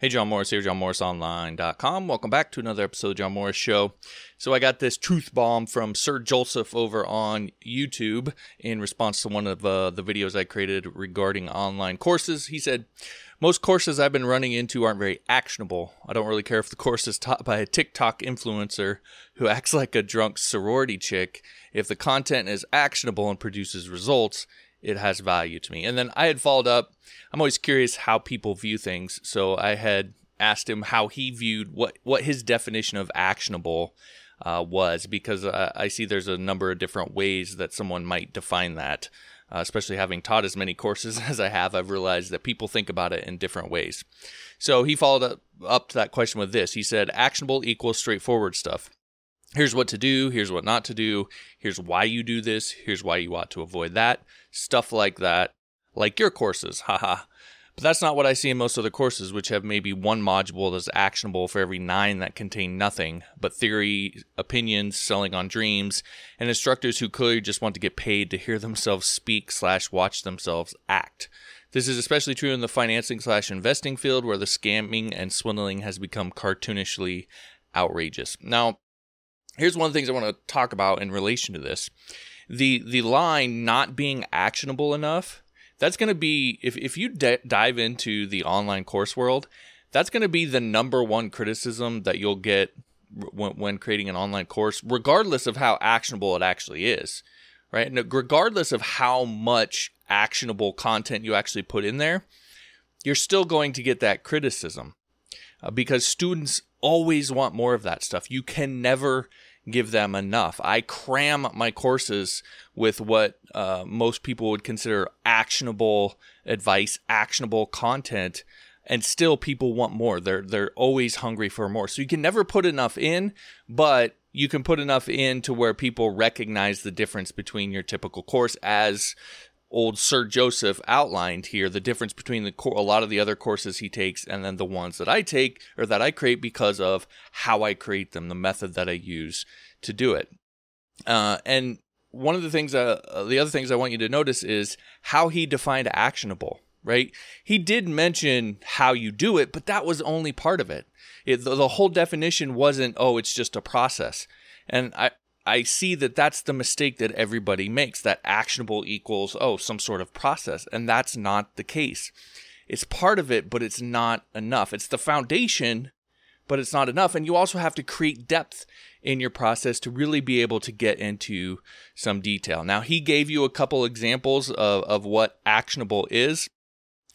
Hey, John Morris here, johnmorrisonline.com. Welcome back to another episode of John Morris Show. So, I got this truth bomb from Sir Joseph over on YouTube in response to one of uh, the videos I created regarding online courses. He said, Most courses I've been running into aren't very actionable. I don't really care if the course is taught by a TikTok influencer who acts like a drunk sorority chick. If the content is actionable and produces results, it has value to me. And then I had followed up. I'm always curious how people view things, so I had asked him how he viewed what what his definition of actionable uh, was, because uh, I see there's a number of different ways that someone might define that. Uh, especially having taught as many courses as I have, I've realized that people think about it in different ways. So he followed up, up to that question with this. He said, actionable equals straightforward stuff here's what to do, here's what not to do, here's why you do this, here's why you ought to avoid that, stuff like that, like your courses, haha. But that's not what I see in most other courses, which have maybe one module that's actionable for every nine that contain nothing but theory, opinions, selling on dreams, and instructors who clearly just want to get paid to hear themselves speak slash watch themselves act. This is especially true in the financing slash investing field where the scamming and swindling has become cartoonishly outrageous. Now, here's one of the things I want to talk about in relation to this. The the line not being actionable enough, that's going to be if if you d- dive into the online course world, that's going to be the number one criticism that you'll get when, when creating an online course regardless of how actionable it actually is. Right? And regardless of how much actionable content you actually put in there, you're still going to get that criticism uh, because students always want more of that stuff. You can never give them enough. I cram my courses with what uh, most people would consider actionable advice, actionable content, and still people want more. They're they're always hungry for more. So you can never put enough in, but you can put enough in to where people recognize the difference between your typical course as old Sir Joseph outlined here the difference between the a lot of the other courses he takes and then the ones that I take or that I create because of how I create them, the method that I use to do it. Uh, and one of the things, uh, the other things I want you to notice is how he defined actionable. Right? He did mention how you do it, but that was only part of it. it the, the whole definition wasn't, oh, it's just a process. And I, I see that that's the mistake that everybody makes that actionable equals, oh, some sort of process. And that's not the case. It's part of it, but it's not enough. It's the foundation, but it's not enough. And you also have to create depth in your process to really be able to get into some detail. Now, he gave you a couple examples of, of what actionable is,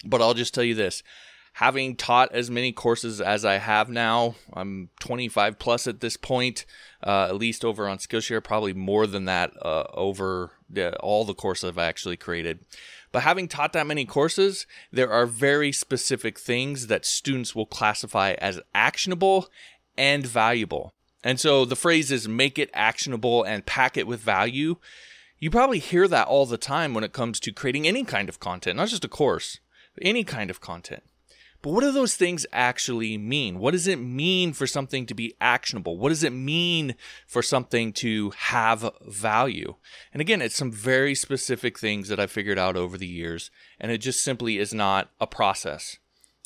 but I'll just tell you this having taught as many courses as I have now, I'm 25 plus at this point, uh, at least over on Skillshare, probably more than that uh, over the, all the courses I've actually created. But having taught that many courses, there are very specific things that students will classify as actionable and valuable. And so the phrase is make it actionable and pack it with value. You probably hear that all the time when it comes to creating any kind of content, not just a course, any kind of content. But what do those things actually mean? What does it mean for something to be actionable? What does it mean for something to have value? And again, it's some very specific things that I figured out over the years, and it just simply is not a process.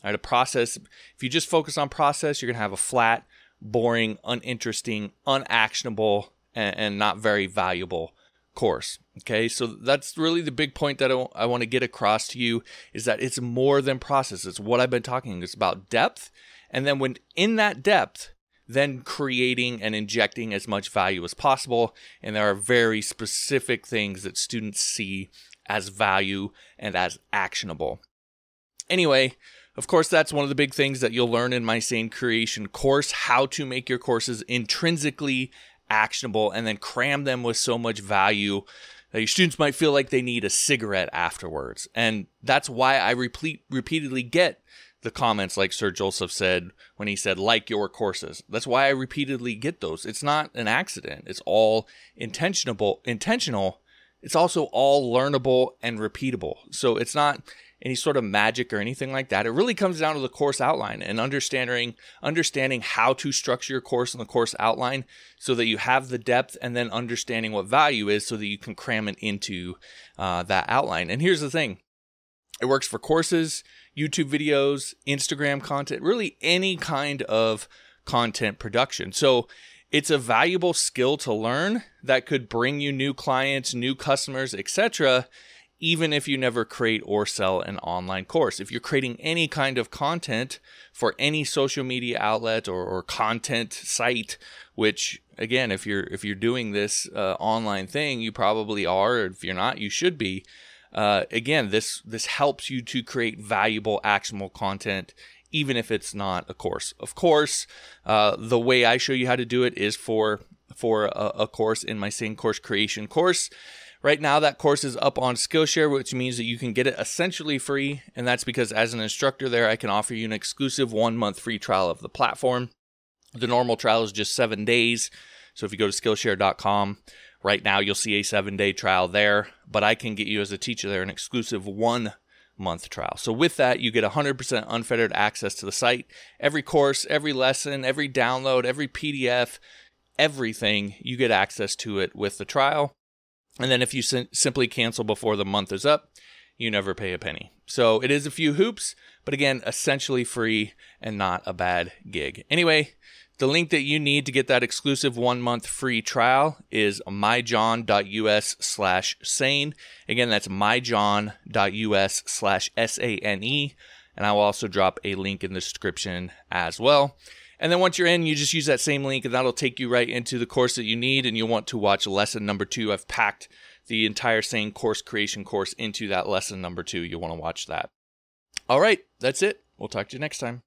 Right, a process, if you just focus on process, you're going to have a flat, boring, uninteresting, unactionable, and, and not very valuable course. Okay, so that's really the big point that I, want to get across to you is that it's more than process. It's what I've been talking. It's about depth, and then when in that depth, then creating and injecting as much value as possible. And there are very specific things that students see as value and as actionable. Anyway, of course, that's one of the big things that you'll learn in my Sane Creation course how to make your courses intrinsically actionable and then cram them with so much value that your students might feel like they need a cigarette afterwards. And that's why I repeat, repeatedly get the comments like Sir Joseph said when he said, like your courses. That's why I repeatedly get those. It's not an accident. It's all intentionable intentional. It's also all learnable and repeatable. So it's not any sort of magic or anything like that. It really comes down to the course outline and understanding understanding how to structure your course and the course outline so that you have the depth and then understanding what value is so that you can cram it into uh, that outline. And here's the thing. It works for courses, YouTube videos, Instagram content, really any kind of content production. So it's a valuable skill to learn that could bring you new clients, new customers, etc even if you never create or sell an online course. If you're creating any kind of content for any social media outlet or, or content site, which again, if you're if you're doing this uh, online thing, you probably are. If you're not, you should be. Uh, again, this this helps you to create valuable, actionable content, even if it's not a course. Of course, uh, the way I show you how to do it is for for a, a course in my Sane course creation course Right now, that course is up on Skillshare, which means that you can get it essentially free. And that's because as an instructor there, I can offer you an exclusive one month free trial of the platform. The normal trial is just seven days. So if you go to Skillshare.com, right now you'll see a seven day trial there. But I can get you as a teacher there an exclusive one month trial. So with that, you get 100% unfettered access to the site. Every course, every lesson, every download, every PDF, everything, you get access to it with the trial. And then if you sim- simply cancel before the month is up, you never pay a penny. So it is a few hoops, but again, essentially free and not a bad gig. Anyway, the link that you need to get that exclusive one month free trial is myjohn.us slash sane. Again, that's myjohn.us slash S A N E. And I will also drop a link in the description as well. And then once you're in, you just use that same link and that'll take you right into the course that you need. And you'll want to watch lesson number two. I've packed the entire Sane course creation course into that lesson number two. You'll want to watch that. All right, that's it. We'll talk to you next time.